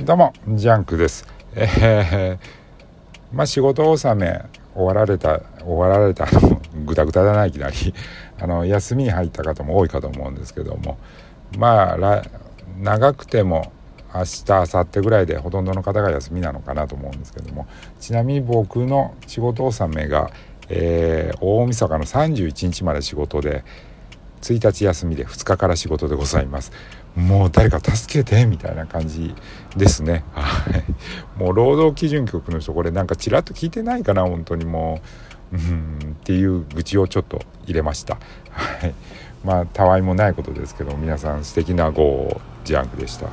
どうもジャンクです。えー、まあ仕事納め終わられた終わられたのぐだぐだだないきなり。あの休みに入った方も多いかと思うんですけども。まあ長くても明日明後日ぐらいでほとんどの方が休みなのかなと思うんですけども。ちなみに僕の仕事納めが、えー、大晦日の31日まで仕事で1日休みで2日から仕事でございます。もう誰か助けてみたいな感じですね。はい。もう労働基準局の人これなんかちらっと聞いてないかな本当にもう。うんっていう愚痴をちょっと入れました。はい。まあたわいもないことですけど皆さん素敵な号ジャンクでした。